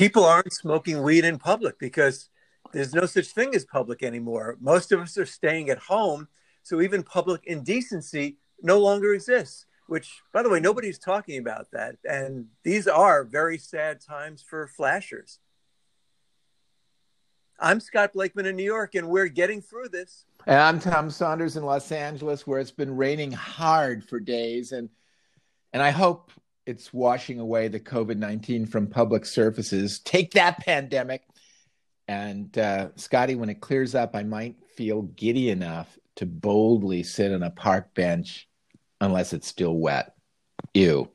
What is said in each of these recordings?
people aren't smoking weed in public because there's no such thing as public anymore. Most of us are staying at home, so even public indecency no longer exists. Which, by the way, nobody's talking about that, and these are very sad times for flashers. I'm Scott Blakeman in New York, and we're getting through this. And I'm Tom Saunders in Los Angeles, where it's been raining hard for days, and and I hope it's washing away the COVID nineteen from public surfaces. Take that pandemic, and uh, Scotty, when it clears up, I might feel giddy enough to boldly sit on a park bench, unless it's still wet. Ew.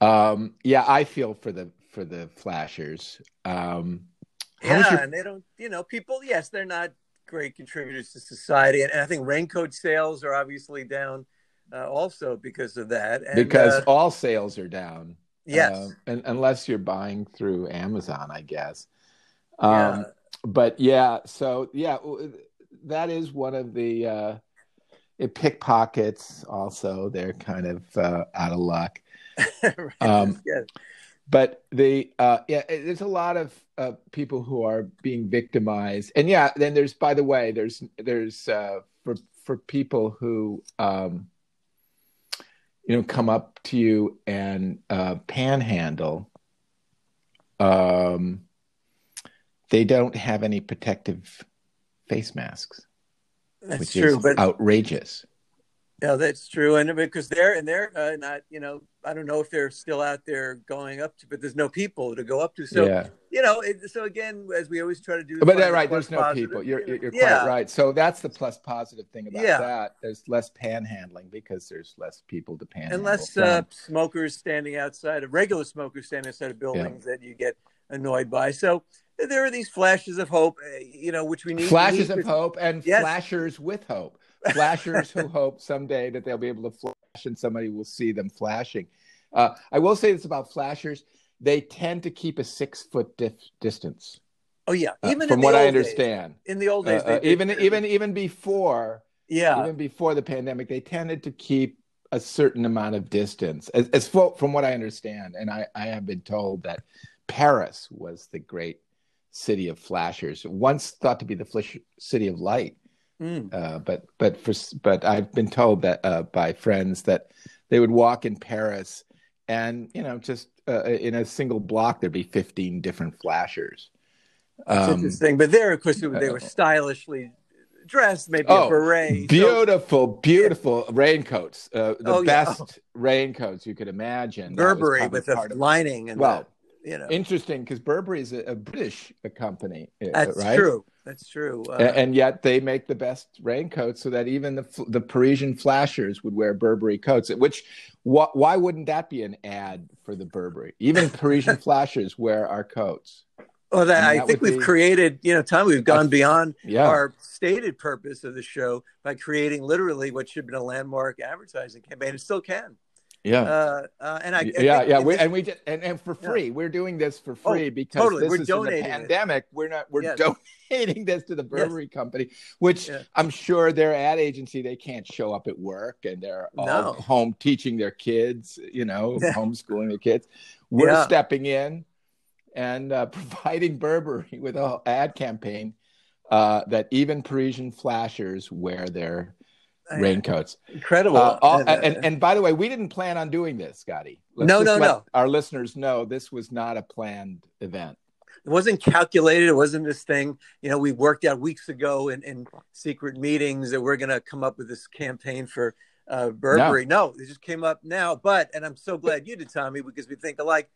Um, yeah, I feel for the for the flashers. Um, yeah, your... and they don't, you know, people. Yes, they're not great contributors to society, and, and I think raincoat sales are obviously down uh, also because of that. And, because uh, all sales are down. Yes, uh, and, unless you're buying through Amazon, I guess. Um, yeah. But yeah, so yeah, that is one of the uh, it pickpockets. Also, they're kind of uh, out of luck. right. um, yes. But the uh, yeah, there's a lot of uh, people who are being victimized, and yeah, then there's by the way, there's there's uh, for for people who um, you know come up to you and uh, panhandle. Um, they don't have any protective face masks, That's which true, is but outrageous. Yeah, that's true, and because they're and they're uh, not, you know, I don't know if they're still out there going up to, but there's no people to go up to. So yeah. you know, it, so again, as we always try to do, but right, there's no positive, people. You're you're yeah. quite right. So that's the plus positive thing about yeah. that. There's less panhandling because there's less people to panhandle, and less uh, smokers standing outside of regular smokers standing outside of buildings that you get annoyed by. So there are these flashes of hope, uh, you know, which we need. Flashes need of hope and yes. flashers with hope. Flashers who hope someday that they'll be able to flash and somebody will see them flashing. Uh, I will say this about flashers: they tend to keep a six foot dif- distance. Oh yeah, uh, even uh, from what I understand, days, in the old days, uh, uh even even even before, yeah, even before the pandemic, they tended to keep a certain amount of distance. As, as from what I understand, and I, I have been told that Paris was the great city of flashers, once thought to be the flash, city of light. Mm. Uh, but but for but I've been told that uh, by friends that they would walk in Paris, and you know, just uh, in a single block there'd be fifteen different flashers. That's um, interesting, but there, of course, they were uh, stylishly dressed, maybe oh, a beret. Beautiful, so, beautiful yeah. raincoats. Uh, the oh, best yeah. raincoats you could imagine. Burberry with a lining and well, you know, interesting because Burberry is a, a British company. Uh, That's right? true. That's true. Uh, and, and, yet they make the best raincoats, so that even the the Parisian flashers would wear Burberry coats. Which, wh- why wouldn't that be an ad for the Burberry? Even Parisian flashers wear our coats. Well, that, I, think we've be... created, you know, Tom, we've gone beyond yeah. our stated purpose of the show by creating literally what should have been a landmark advertising campaign. It still can. Yeah. Uh, uh, and I, I yeah, yeah, we, and we did, and, and for free, yeah. we're doing this for oh, free oh, because totally. this we're is donating the pandemic. It. We're not, we're yes. donating this to the Burberry yes. company, which yeah. I'm sure their ad agency, they can't show up at work and they're all no. home teaching their kids, you know, homeschooling their kids. We're yeah. stepping in and uh, providing Burberry with an ad campaign uh, that even Parisian flashers wear their raincoats. Incredible. Uh, all, and, and by the way, we didn't plan on doing this, Scotty. Let's no, no, no. Our listeners know this was not a planned event. It wasn't calculated. It wasn't this thing. You know, we worked out weeks ago in, in secret meetings that we're going to come up with this campaign for uh, Burberry. No. no, it just came up now. But, and I'm so glad you did, Tommy, because we think alike.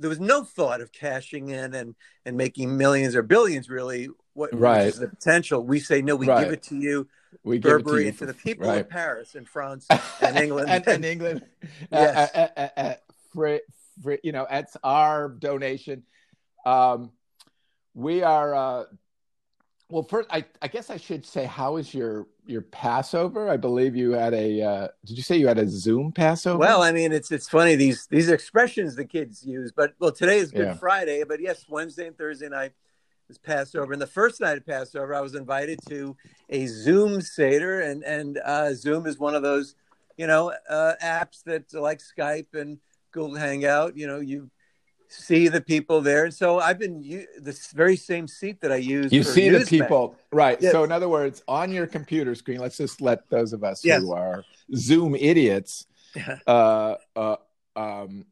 There was no thought of cashing in and, and making millions or billions, really. What right. is the potential? We say, no, we right. give it to you we Burberry to, to, the people right. of Paris and France and England and, and, England. yes. Uh, uh, uh, for, for, you know, it's our donation. Um, we are. Uh, well, first, I, I guess I should say, how is your your Passover? I believe you had a. Uh, did you say you had a Zoom Passover? Well, I mean, it's it's funny these these expressions the kids use, but well, today is Good yeah. Friday, but yes, Wednesday and Thursday night was Passover. And the first night of Passover, I was invited to a Zoom Seder, and and uh, Zoom is one of those, you know, uh, apps that like Skype and Google Hangout. You know, you see the people there. And so I've been u- this very same seat that I use. You see the people, right? Yes. So, in other words, on your computer screen, let's just let those of us Yes. who are Zoom idiots uh, uh, um,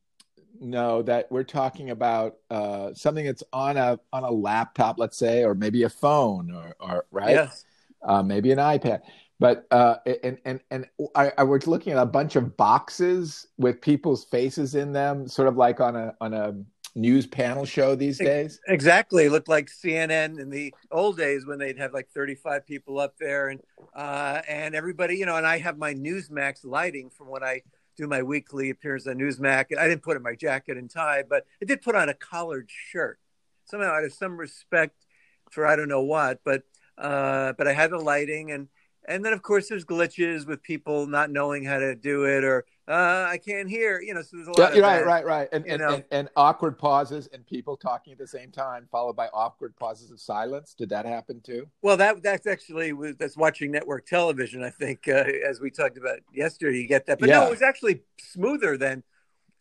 know that we're talking about uh, something that's on a on a laptop, let's say, or maybe a phone, or, or right, Yes. uh, maybe an iPad. But uh, and and and I, I was looking at a bunch of boxes with people's faces in them, sort of like on a on a news panel show these days. Exactly. It looked like CNN in the old days when they'd have like 35 people up there and uh, and everybody, you know, and I have my Newsmax lighting from when I do my weekly appearance on Newsmax. I didn't put on my jacket and tie, but I did put on a collared shirt. Somehow out of some respect for I don't know what, but uh, but I had the lighting and and then of course there's glitches with people not knowing how to do it or uh, I can't hear, you know, so there's a lot Yeah, right, that. right, right. And and, and and awkward pauses and people talking at the same time, followed by awkward pauses of silence. Did that happen too? Well, that that's actually that's watching network television. I think, uh, as we talked about yesterday, you get that. But no, it was actually smoother than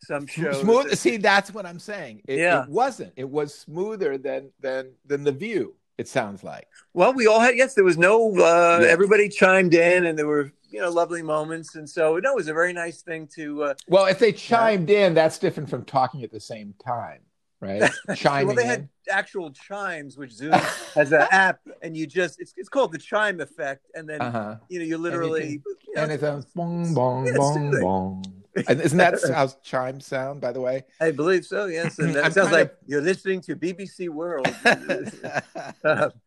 some shows. Smooth. See, that's what I'm saying. It, Yeah. it wasn't. It was smoother than than than the View. It sounds like. Well, we all had yes. There was no. Uh. Everybody chimed in, and there were you know lovely moments, and so no, it was a very nice thing to. Uh, Well, if they chimed in, that's different from talking at the same time, right? Chiming well, they in. had actual chimes, which Zoom has an app, and you just it's it's called the chime effect, and then Uh-huh. you know you literally you know, And it sounds bong bong bong bong. And isn't that how chimes sound, by the way? I believe so, yes. And that sounds like of... you're listening to BBC World.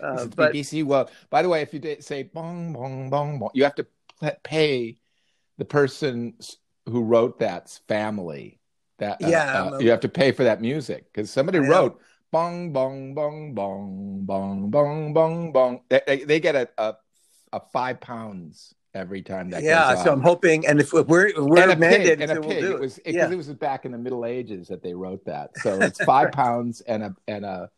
Um, uh, uh, but... BBC World. By the way, if you did say bong, bong, bong, bong, you have to pay the person who wrote that's family. That uh, yeah, uh, a... you have to pay for that music because somebody I wrote bong, bong, bong, bong, bong, bong, bong, bong. They, they, they get a, a, a five pounds every time that yeah, so. I'm hoping, and if we're we're and a mandated, pig, and a pig. we'll do it it. was because yeah. it was back in the Middle Ages that they wrote that. So it's five pounds and a and a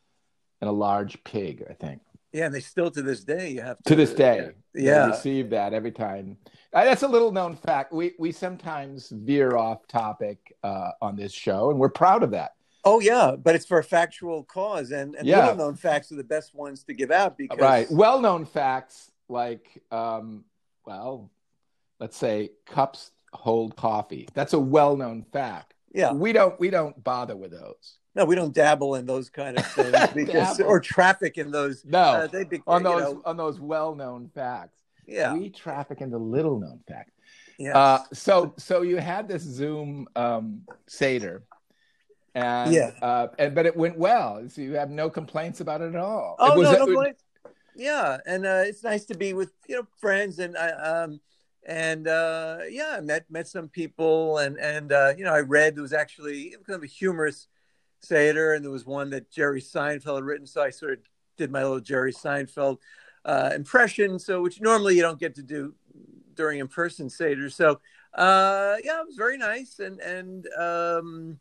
and a large pig, I think. yeah, and they still to this day you have to to this day Yeah, receive that every time Uh, that's a little known fact we we sometimes veer off topic uh, on this show and we're proud of that oh yeah, but it's for a factual cause, and and Yeah. little known facts are the best ones to give out because right well-known facts like um, well let's say cups hold coffee that's a well-known fact yeah, we don't we don't bother with those no, we don't dabble in those kind of things because or traffic in those. no Uh, they be, on you those know, on those well-known facts yeah, we traffic in the little-known facts yeah. Uh, so so you had this Zoom um, Seder, and Yeah. uh, and but it went well. So you have no complaints about it at all. Oh it was no, no complaints. Yeah, and uh, it's nice to be with you know friends and I um and uh, yeah, I met met some people and and uh, you know I read there was actually kind of a humorous seder and there was one that Jerry Seinfeld had written, so I sort of did my little Jerry Seinfeld uh, impression, so which normally you don't get to do during in person seder. So uh, yeah, it was very nice and and um,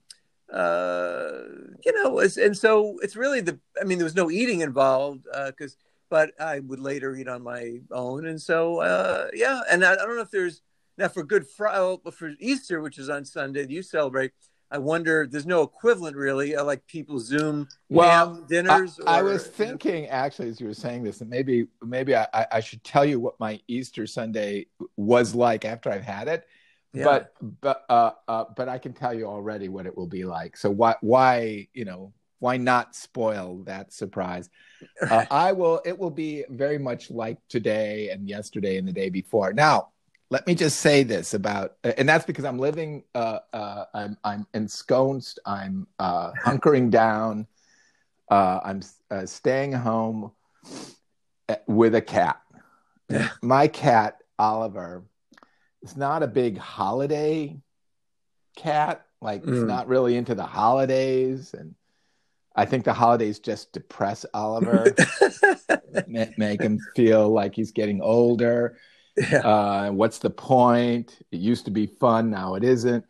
uh, you know, and so it's really the. I mean, there was no eating involved because, but I would later eat on my own, and so uh, yeah. And I, I don't know if there's now for Good Friday, for Easter, which is on Sunday, you celebrate. I wonder. There's no equivalent really, uh, like people Zoom Well, ham dinners. I, I or, was you know, thinking actually as you were saying this, and maybe maybe I, I- I should tell you what my Easter Sunday was like after I've had it. yeah. But but uh, uh, but I can tell you already what it will be like. So why why you know why not spoil that surprise? Uh, I will. It will be very much like today and yesterday and the day before. Now, let me just say this about, and that's because I'm living. Uh, uh, I'm I'm ensconced. I'm uh, hunkering down. Uh, I'm uh, staying home uh, with a cat. My cat Oliver is not a big holiday cat. Like, he's Mm. not really into the holidays, and I think the holidays just depress Oliver, ma- make him feel like he's getting older. yeah. Uh, what's the point? It used to be fun, now it isn't.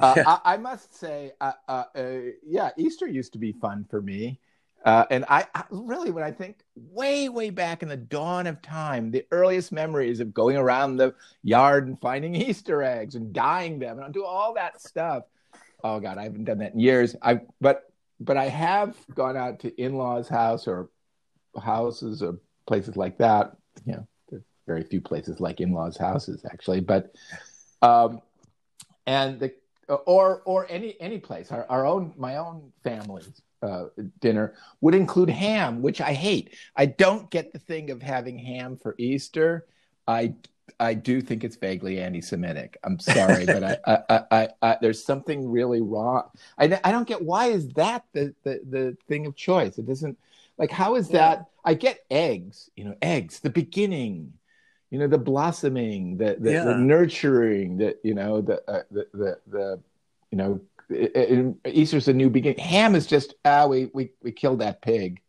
Uh, Yeah. I, I must say, uh, uh, uh, yeah, Easter used to be fun for me. Uh, and I, I really, when I think way, way back in the dawn of time, the earliest memories of going around the yard and finding Easter eggs and dyeing them and do all that stuff oh god, I haven't done that in years. I but but I have gone out to in-laws' house or houses or places like that. You know, there's very few places like in-laws' houses actually, but um, and the or or any any place. Our, our own my own family's uh, dinner would include ham, which I hate. I don't get the thing of having ham for Easter. I I do think it's vaguely anti-Semitic. I'm sorry, but I, I, I, I, there's something really wrong. I, I don't get why is that the, the the thing of choice. It doesn't like how is that? I get eggs, you know, eggs, the beginning, you know, the blossoming, the the, yeah. the nurturing, the you know, the, uh, the the the you know, it, it, Easter's a new beginning. Ham is just ah, we we we killed that pig.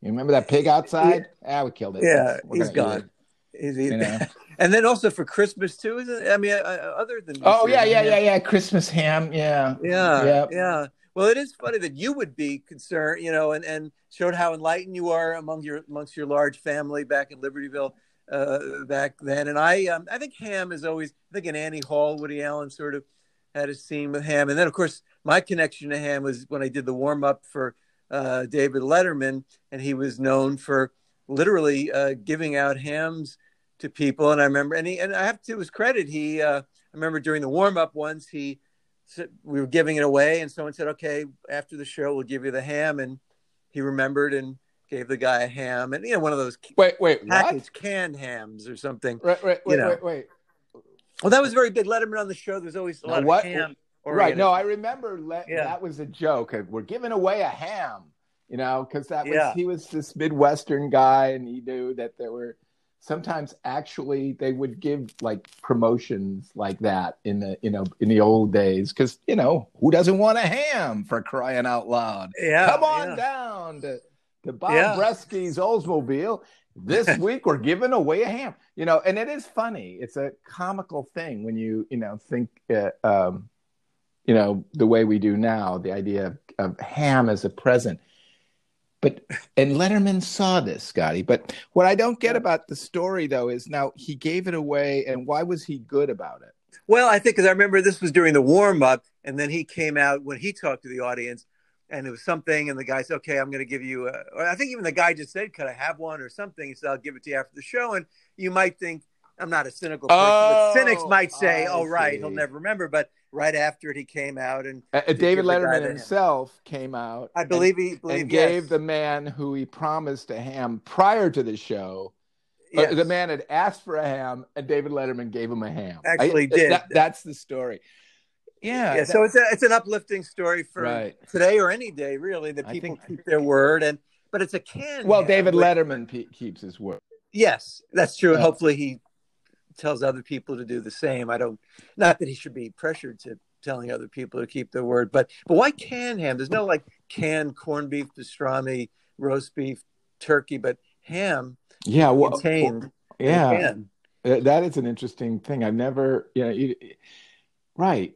You remember that pig outside? Yeah. Ah, we killed it. Yeah, he's gone. He's, he's, you know? and then also for Christmas too, isn't it? I mean, uh, uh other than oh yeah, yeah, yeah, yeah, Christmas ham, yeah, yeah, yeah, yeah. Well, it is funny that you would be concerned, you know, and, and showed how enlightened you are among your amongst your large family back in Libertyville uh, back then. And I um, I think Ham is always I think in Annie Hall, Woody Allen sort of had a scene with Ham, and then of course my connection to Ham was when I did the warm up for uh, David Letterman, and he was known for literally uh, giving out hams to people. And I remember, and he, and I have to his credit, he, uh, I remember during the warm up once, he said, we were giving it away and someone said, okay, after the show, we'll give you the ham. And he remembered and gave the guy a ham and, you know, one of those wait, wait, packaged what? canned hams or something. Right, right, wait, you know. wait, wait. Well, that was very big. Letterman on the show. There's always a lot what? of ham. Right. No, I remember le- yeah. that was a joke. We're giving away a ham, you know, because that was yeah. he was this Midwestern guy, and he knew that there were sometimes actually they would give like promotions like that in the you know in the old days because you know who doesn't want a ham for crying out loud? Yeah come on yeah. down to, to bob yeah. bresky's oldsmobile. This week we're giving away a ham. You know and it is funny. It's a comical thing when you you know think uh, um, you know the way we do now the idea of, of ham as a present but and Letterman saw this, Scotty. But what I don't get about the story though is now he gave it away, and why was he good about it? Well, I think because I remember this was during the warm up, and then he came out when he talked to the audience, and it was something, and the guy said, "Okay, I'm going to give you." A, I think even the guy just said, "Could I have one?" or something. He said, "I'll give it to you after the show," and you might think I'm not a cynical person, oh, but cynics oh, might say, "Oh, right, he'll never remember." But right after it, he came out and uh, David Letterman himself came out. I believe and, he believe, and gave the man who he promised a ham prior to the show. Uh, yes. Uh, the man had asked for a ham, and David Letterman gave him a ham. Actually, I, did that, that's the story. Yeah, yeah. So it's a, it's an uplifting story for right. today or any day, really, that people think, keep their word. And but it's a can. Well, David Letterman pe- keeps his word. Yes, that's true, and hopefully he tells other people to do the same. I don't, not that he should be pressured to telling other people to keep their word, but but why canned ham? There's no like canned corned beef, pastrami, roast beef, turkey, but ham. Yeah, well, contained. yeah, that is an interesting thing. I've never, you know, you, right.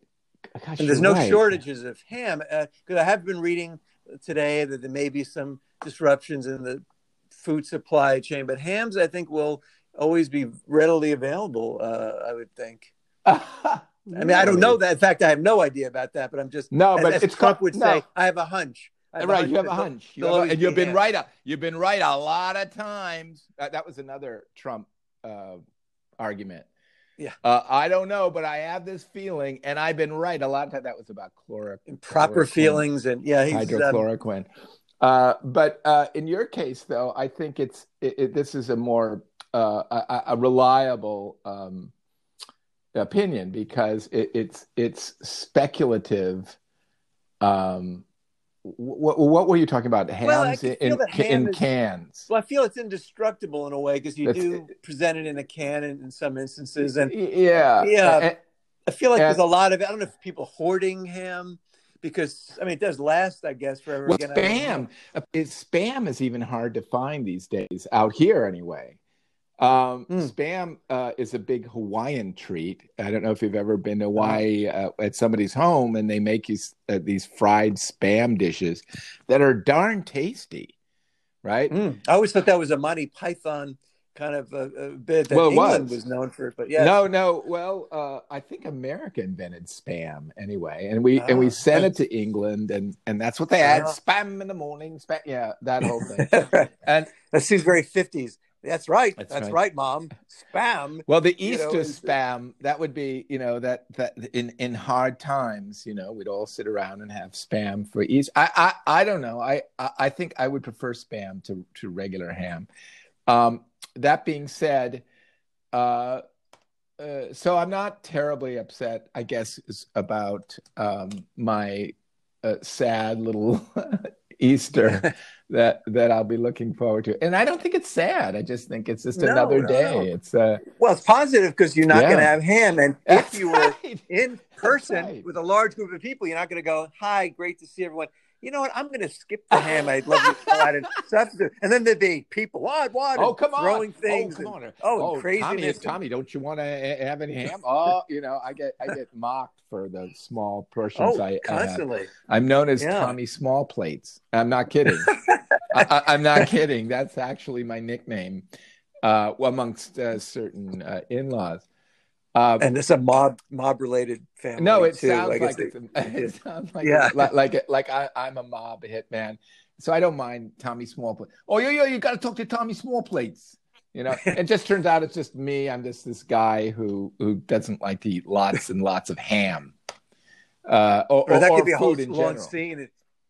Gosh, and there's no right. shortages of ham because uh, I have been reading today that there may be some disruptions in the food supply chain, but hams I think will always be readily available. Uh, I would think. I mean, I don't know that. In fact, I have no idea about that. But I'm just no. But as, it's Trump would no. say, I have a hunch. Have right, a hunch you have a hunch, you have a, and you've been right. A, you've been right a lot of times. That, that was another Trump uh, argument. Yeah, uh, I don't know, but I have this feeling, and I've been right a lot of times. That was about chloric, proper feelings, and yeah, um, hydrochloroquine. Um, uh, but uh, in your case, though, I think it's it, it, this is a more uh, a, a, reliable um, opinion because it, it's it's speculative. Um, what, what were you talking about? Hams well, in, ham in is, cans. Well, I feel it's indestructible in a way because you That's, do present it in a can in, in some instances, and yeah, yeah. And, I feel like and, there's a lot of I don't know if people hoarding ham because I mean it does last, I guess, forever. Well, spam, spam is even hard to find these days out here, anyway. Um, mm. Spam uh, is a big Hawaiian treat. I don't know if you've ever been to uh-huh. Hawaii uh, at somebody's home and they make these uh, these fried spam dishes that are darn tasty, right? Mm. I always thought that was a Monty Python kind of a, a bit that well, England was. was. known for. But yeah, no, no. Well, uh, I think America invented spam anyway, and we and we ah, sent it to England, and and that's what they had: uh, spam in the morning, spam. Yeah, that whole thing. and that seems very fifties. That's right. That's, That's right. right. mom. Spam. Well, the Easter you know, spam that would be, you know, that that in in hard times, you know, we'd all sit around and have spam for Easter. I I, I don't know. I, I think I would prefer spam to to regular ham. Um, that being said, uh, uh, so I'm not terribly upset, I guess, about um, my uh, sad little Easter that that I'll be looking forward to. And I don't think it's sad. I just think it's just no, another no, day. No. It's uh well, it's positive because you're not yeah. going to have him. And That's if you were right. in person right. with a large group of people, you're not going to go, "Hi, great to see everyone." You know what? I'm going to skip the ham. I'd love you to add substitute. And then there'd be people, what, what? Oh, come on. Throwing oh, things. Oh, come on. And, oh, oh craziness. Tommy, Tommy, don't you want to have any ham? Oh, you know, I get I get mocked for the small portions oh, I constantly. I am known as yeah. Tommy Small Plates. I'm not kidding. I, am not kidding. That's actually my nickname uh, amongst uh, certain uh, in-laws. Uh, and it's a mob mob related family. No, it too. sounds like, like it's, a, it sounds like yeah, like like, like I, am a mob hitman, so I don't mind Tommy Smallplate. Oh, yo, yo, you got to talk to Tommy Smallplates. You know, it just turns out it's just me. I'm just this guy who who doesn't like to eat lots and lots of ham. Uh, or, or that or could be a whole long scene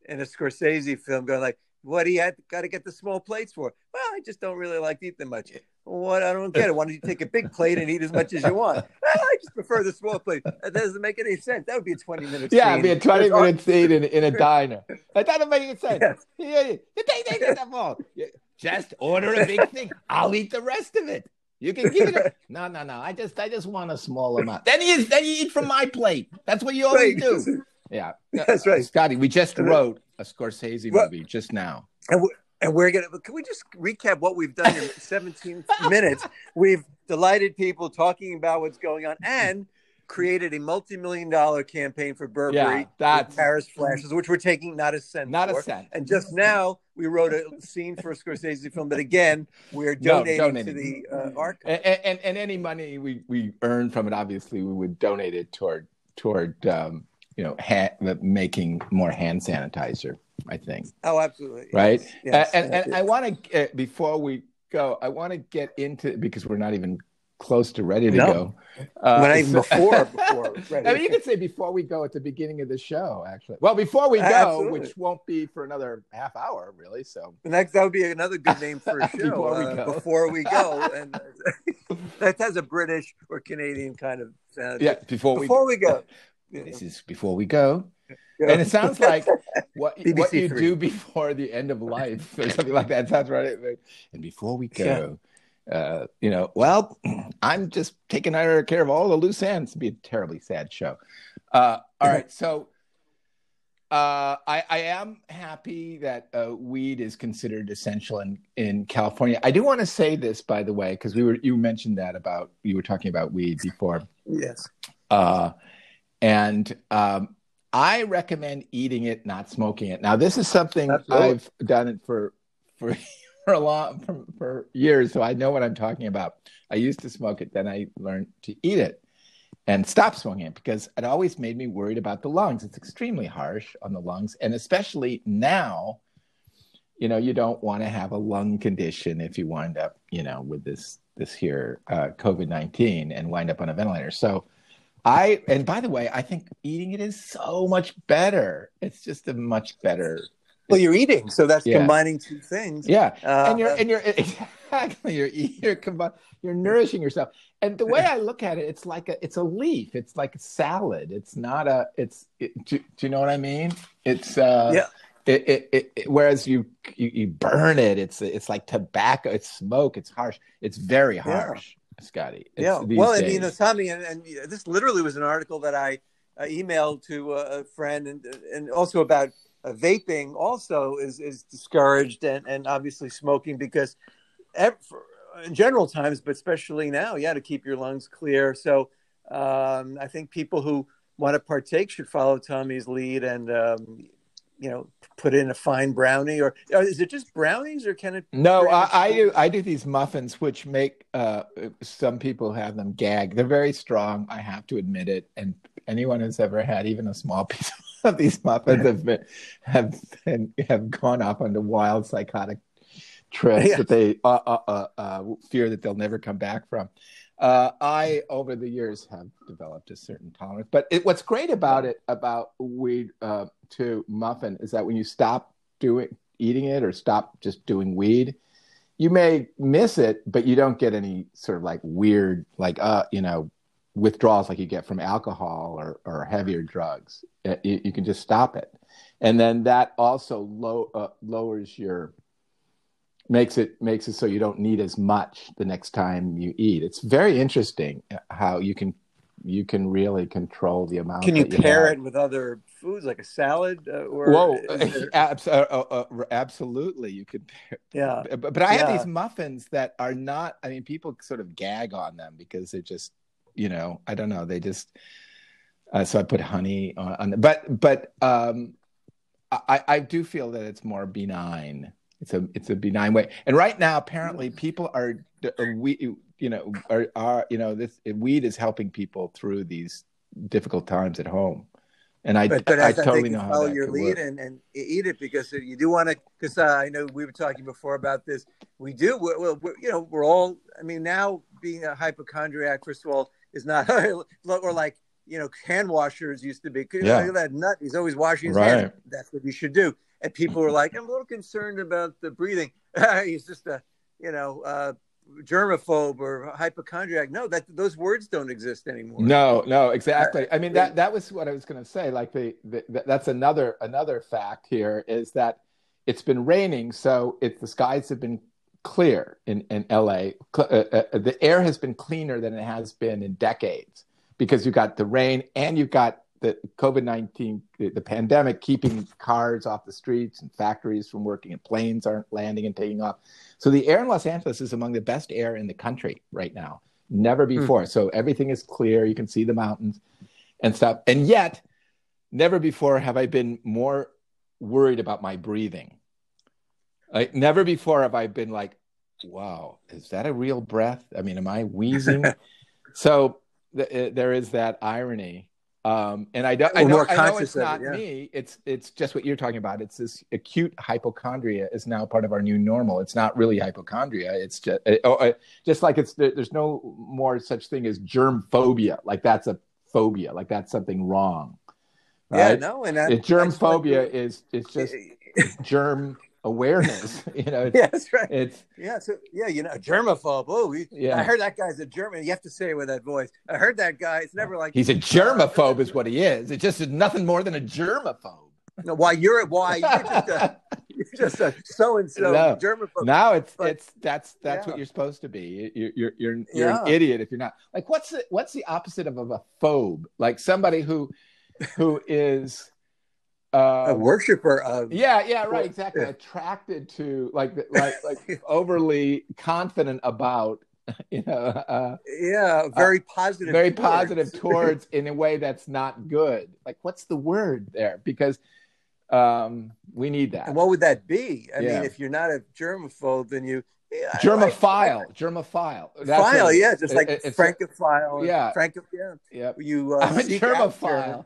in a Scorsese film, going like, "What do you had got to get the small plates for?" Well, I just don't really like to eat them much. What I don't get it. Why don't you take a big plate and eat as much as you want? I just prefer the small plate. That doesn't make any sense. That would be a twenty minute. Yeah, it'd be a twenty minute scene in, in a diner. That doesn't make any sense. Yes. Yeah, yeah. Just order a big thing. I'll eat the rest of it. You can give it. A, no, no, no. I just, I just want a small amount. Then you, then you eat from my plate. That's what you always right. do. Yeah, that's right, Scotty. We just wrote a Scorsese movie just now. And we're, and we're gonna. Can we just recap what we've done in 17 minutes? We've delighted people talking about what's going on and created a multi-million dollar campaign for Burberry. Yeah, that's Paris flashes, which we're taking not a cent. Not for. a cent. And just now we wrote a scene for a Scorsese film, but again, we're donating, no, donating. to the uh, archive. And, and, and, any money we, we earn from it, obviously, we would donate it toward toward um, you know ha- making more hand sanitizer. I think. Oh, absolutely. Right. Yes. Yes. and, and I want to uh, before we go, I want to get into because we're not even close to ready to no. go. Uh, not even before. before I mean, you could say before we go at the beginning of the show. Actually, well, before we go, Absolutely. which won't be for another half hour, really. So the next that would be another good name for a show. before, uh, we go. before we go, and that has a British or Canadian kind of sound. Yeah, before, before we, we go. This is before we go. Yeah. And it sounds like what what you do before the end of life or something like that. Sounds right. And before we go, uh, you know, well, I'm just taking care of all the loose ends. It'd be a terribly sad show. Uh, all right, so uh, I, I, am happy that uh, weed is considered essential in, in California. I do want to say this, by the way, because we were you mentioned that about you were talking about weed before. Yes. Uh, and um, I recommend eating it, not smoking it. Now, this is something Absolutely. I've done it for for for a long for, for years, so I know what I'm talking about. I used to smoke it, then I learned to eat it and stop smoking it because it always made me worried about the lungs. It's extremely harsh on the lungs, and especially now, you know, you don't want to have a lung condition if you wind up, you know, with this this here uh, COVID nineteen and wind up on a ventilator. So I and by the way, I think eating it is so much better. It's just a much better. Well, you're eating, so that's yeah. combining two things. Yeah, uh, and you're and you're exactly you're you're combi- you're nourishing yourself. And the way I look at it, it's like a it's a leaf. It's like a salad. It's not a. It's it, do, do, you know what I mean? It's uh yeah. It, it, it, whereas you, you, you burn it, it's it's like tobacco. It's smoke. It's harsh. It's very harsh. Yeah. Scotty. yeah. Well, days. and you know, Tommy, and, and this literally was an article that I uh, emailed to a friend, and and also about uh, vaping. Also, is is discouraged, and and obviously smoking because, ever, in general times, but especially now, yeah, to keep your lungs clear. So, um, I think people who want to partake should follow Tommy's lead and um, you know put in a fine brownie or, or is it just brownies or can it no I, I, do i do these muffins which make uh, some people have them gag they're very strong i have to admit it and anyone who's ever had even a small piece of these muffins have been have been, have gone off on the wild psychotic trips yeah. that they uh, uh, uh, uh, fear that they'll never come back from uh, I, over the years, have developed a certain tolerance. But it, what's great about it, about weed uh, to muffin, is that when you stop doing eating it or stop just doing weed, you may miss it, but you don't get any sort of like weird, like uh, you know, withdrawals like you get from alcohol or or heavier drugs. Uh, you, you can just stop it, and then that also low, uh, lowers your makes it makes it so you don't need as much the next time you eat. It's very interesting how you can you can really control the amount. Can you, you pair have. it with other foods like a salad? Uh, or Whoa, there... abs- uh, uh, uh, absolutely, you could. Yeah, but, but I yeah. have these muffins that are not. I mean, people sort of gag on them because they're just, you know, I don't know. They just. Uh, so I put honey on, on but but um, I I do feel that it's more benign it's a it's a benign way. And right now, apparently, people are, are we you know are are you know this weed is helping people through these difficult times at home. And I, but, but I, I totally know how follow your lead and, and eat it because you do want to. Because uh, I know we were talking before about this. We do. We're, we're, you know, we're all. I mean, now being a hypochondriac, first of all, is not or like you know hand washers used to be. Yeah. Look at that nut. He's always washing his right. hands. That's what you should do and people were like, "I'm a little concerned about the breathing." He's just a, you know, uh, germaphobe or hypochondriac. No, that those words don't exist anymore. No, no, exactly. I mean that that was what I was going to say. Like the, the, that's another another fact here is that it's been raining, so it's the skies have been clear in in LA. Uh, uh, the air has been cleaner than it has been in decades because you got the rain and you've got the COVID 19, the, the, pandemic, keeping cars off the streets and factories from working and planes aren't landing and taking off. So the air in Los Angeles is among the best air in the country right now, never hmm. before. Mm. So everything is clear. You can see the mountains and stuff. And yet, never before have I been more worried about my breathing. Like, never before have I been like, wow, is that a real breath? I mean, am I wheezing? so th- uh, there is that irony um, and I don't, I know, I know it's not it, yeah. me. It's it's just what you're talking about. It's this acute hypochondria is now part of our new normal. It's not really hypochondria. It's just oh, uh, just like it's there's no more such thing as germ phobia. Like that's a phobia. Like that's something wrong. Right? Yeah, no, and that, germ phobia like, is it's just germ awareness. you know, yeah, that's right. It's yeah, so yeah, you know, germaphobe. Oh, he, yeah. I heard that guy's a German. You have to say it with that voice. I heard that guy. It's never like he's a germaphobe, is what he is. It's just nothing more than a germaphobe. No, why you're why you're just a you're just a so and so germaphobe. Now it's but, it's that's that's yeah. what you're supposed to be. You're you're you're, you're yeah. an idiot if you're not. Like what's the what's the opposite of, of a phobe? Like somebody who who is uh, a worshiper of yeah yeah right exactly. Yeah. attracted to like like like overly confident about you know uh, yeah uh, very positive very towards. positive towards in a way that's not good. Like what's the word there? Because um we need that. And what would that be? I yeah. mean if you're not a germaphobe then you yeah, germophile like, germophile That's file a, yeah just like it, francophile yeah. Frank yeah. You uh, i'm a germophile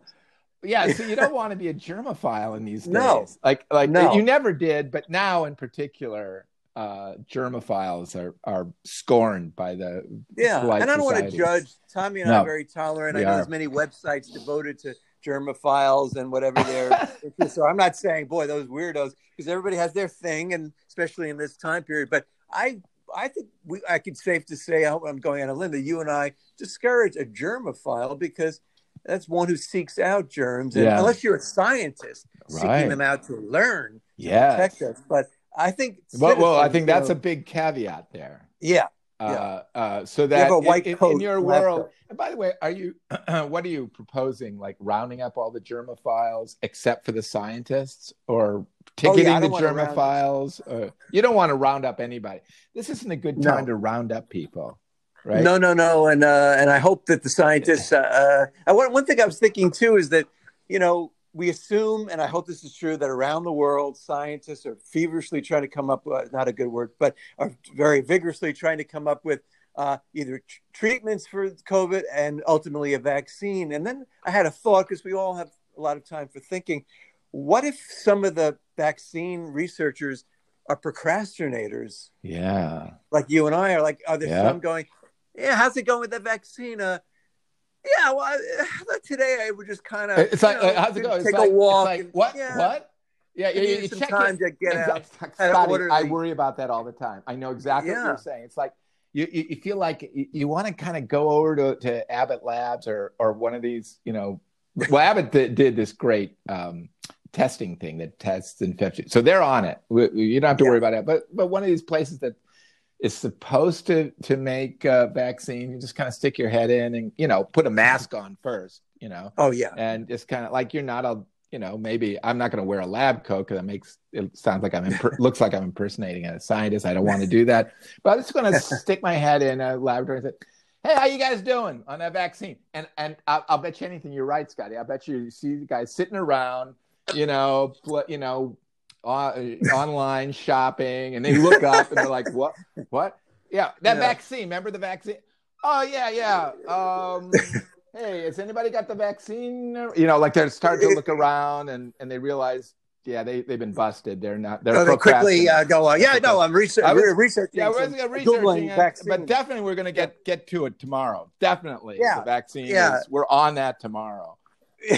yeah, so you don't want to be a germophile in these days. No, like like no. you never did, but now in particular, uh, germophiles are are scorned by the yeah. And I don't want to judge. Tommy and no, I are very tolerant. I know are. there's many websites devoted to germophiles and whatever they're. so I'm not saying, boy, those weirdos, because everybody has their thing, and especially in this time period. But I I think we I could safe to say I'm going on a limb that you and I discourage a germophile because that's one who seeks out germs, and yeah. unless you're a scientist right. seeking them out to learn, yeah, protect us. But I think, well, well I think that's know, a big caveat there. Yeah. Uh, yeah. Uh, so that you in, in, in, your world, and by the way, are you? what are you proposing? Like rounding up all the germophiles except for the scientists, or ticketing oh, yeah, the germophiles? Or, you don't want to round up anybody. This isn't a good time no. to round up people. Right? No, no, no, and uh, and I hope that the scientists. Uh, uh, one one thing I was thinking too is that you know we assume, and I hope this is true, that around the world, scientists are feverishly trying to come up with, not a good word, but are very vigorously trying to come up with uh, either t- treatments for COVID and ultimately a vaccine. And then I had a thought because we all have a lot of time for thinking. What if some of the vaccine researchers are procrastinators? Yeah. Like you and I are like, are there yeah. some going, yeah, how's it going with the vaccine? Uh, yeah, well, today I would just kind of. It's like, know, how's it going? Take like, a walk. Like, and, what? Yeah. What? Yeah, you, you, you some time it. to get exactly. out. Scotty, I worry about that all the time. I know exactly yeah. what you're saying. It's like you, you feel like you, you want to kind of go over to, to Abbott Labs or or one of these, you know. Well, Abbott did, did this great um, testing thing that tests infection, so they're on it. You don't have to yeah. worry about it. But but one of these places that is supposed to to make a vaccine. You just kind of stick your head in and you know put a mm-hmm. mask on first. You know. Oh yeah. And just kind of like you're not a you know maybe I'm not going to wear a lab coat because it makes it sounds like I'm imper- looks like I'm impersonating a scientist. I don't want to do that. But I'm just going to stick my head in a laboratory and say. Hey, how you guys doing on that vaccine? And and I'll, I'll bet you anything. You're right, Scotty. I bet you, you see the guys sitting around, you know, you know, uh, online shopping and they look up and they're like, what? What? Yeah, that yeah. vaccine. Remember the vaccine? Oh, yeah, yeah. Um, hey, has anybody got the vaccine? You know, like they're starting to look around and, and they realize, yeah, they, they've been busted. They're not, they're oh, they quickly uh, go, uh, yeah, no, I'm research- I was, researching. Yeah, we're researching, it, but definitely we're going to get, get to it tomorrow. Definitely. Yeah. The vaccine. Yeah. Is, we're on that tomorrow.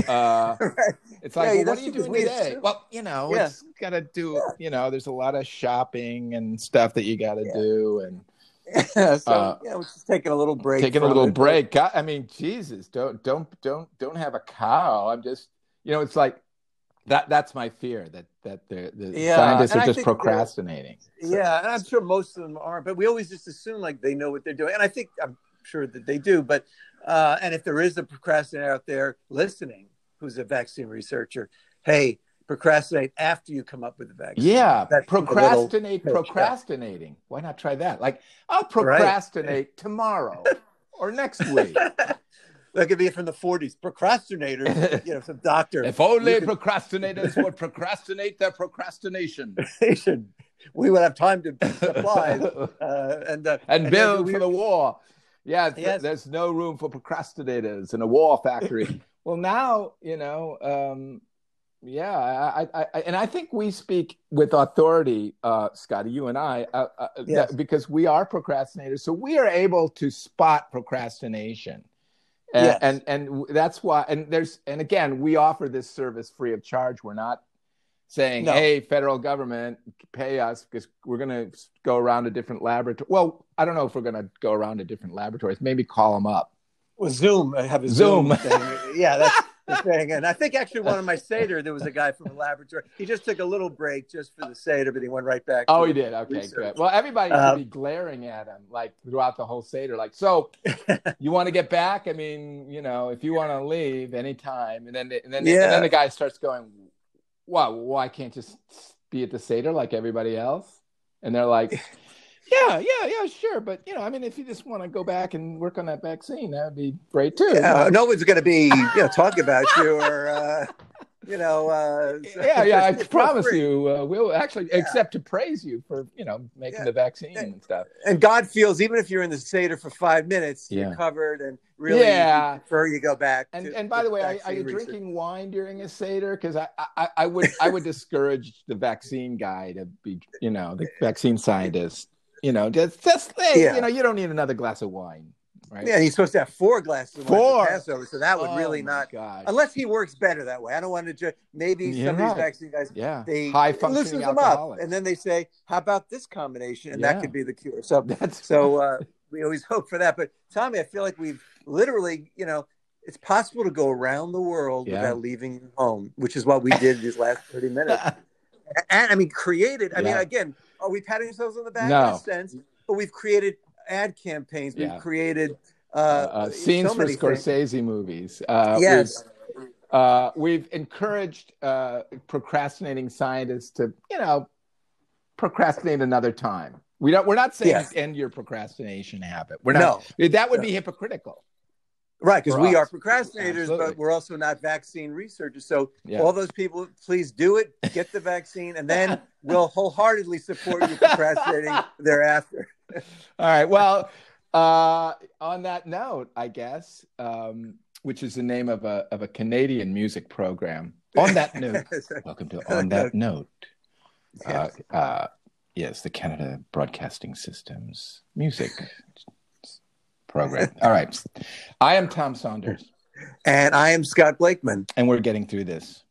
Uh, right. It's like, yeah, well, what are you doing today? Well, you know, yeah. it's got to do. Yeah. You know, there's a lot of shopping and stuff that you got to do, and yeah, so uh, yeah, we're just taking a little break. Taking a little it. break. God, I mean, Jesus, don't don't don't don't have a cow. I'm just, you know, it's like that. That's my fear that that the, the yeah, scientists are just procrastinating. So, yeah, and I'm sure most of them aren't, but we always just assume like they know what they're doing, and I think I'm sure that they do. But uh, and if there is a procrastinator out there listening, who's a vaccine researcher, hey, procrastinate after you come up with the vaccine. Yeah, That's procrastinate, procrastinating. Why not try that? Like, I'll procrastinate right. tomorrow or next week. That could be from the 40s. Procrastinators, you know, some doctor. If only could... procrastinators would procrastinate their procrastination. we would have time to supply uh, and uh, and, and build for the war. Yeah, yes. there's no room for procrastinators in a war factory. Well, now you know. Um, yeah, I, I, I, and I think we speak with authority, uh, Scotty. You and I, uh, uh, yes. that, because we are procrastinators, so we are able to spot procrastination. And, yes. and and that's why and there's and again we offer this service free of charge we're not saying no. hey federal government pay us because we're going to go around to different laboratories well i don't know if we're going to go around to different laboratories maybe call them up well, Zoom. I have a Zoom. Zoom thing. yeah, that's the thing. And I think actually one of my Seder, there was a guy from a laboratory. He just took a little break just for the Seder, but he went right back. Oh, he did. Okay, research. good. Well, everybody um, should be glaring at him like throughout the whole Seder. Like, so you want to get back? I mean, you know, if you want to leave anytime, and then and then yeah. and then the guy starts going, "Wow, why can't just be at the Seder like everybody else?" And they're like. Yeah, yeah, yeah, sure. But you know, I mean, if you just want to go back and work on that vaccine, that would be great too. Yeah, no one's going to be you know talking about you or uh, you know. Uh, yeah, yeah. I promise free. you, uh, we'll actually yeah. accept to praise you for you know making yeah. the vaccine and, and, stuff. And God feels even if you're in the Seder for five minutes, yeah. you're covered and really yeah. prefer you go back. And to, and by the way, are, are, you research. drinking wine during a Seder? Because I, I I would I would discourage the vaccine guy to be you know the vaccine scientist you know, just just hey, yeah. you know, you don't need another glass of wine. Right? Yeah, he's supposed to have four glasses of four. wine Passover, so that would oh really not. God. Unless he works better that way. I don't want to just maybe You're some of these vaccine guys. Yeah, they high functioning them up, and then they say, "How about this combination?" And yeah. that could be the cure. So that's so uh, we always hope for that. But Tommy, I feel like we've literally, you know, it's possible to go around the world yeah. without leaving home, which is what we did these last thirty minutes. and I mean, created. I yeah. mean, again, are we patting ourselves on the back no. in a sense? But we've created ad campaigns. We've yeah. created uh, uh, scenes so for Scorsese things. movies. Uh, yes. We've, uh, we've encouraged uh, procrastinating scientists to, you know, procrastinate another time. We don't. We're not saying yes. end your procrastination habit. We're not. No. That would no. be hypocritical. Right, because we us. are procrastinators, Absolutely. but we're also not vaccine researchers. So yeah. all those people, please do it. Get the vaccine, and then we'll wholeheartedly support you procrastinating thereafter. all right. Well, uh, on that note, I guess, um, which is the name of a of a Canadian music program. On that note, welcome to On That Note. Uh, uh, yes, the Canada Broadcasting Systems music program. All right. I am Tom Saunders. And I am Scott Blakeman. And we're getting through this.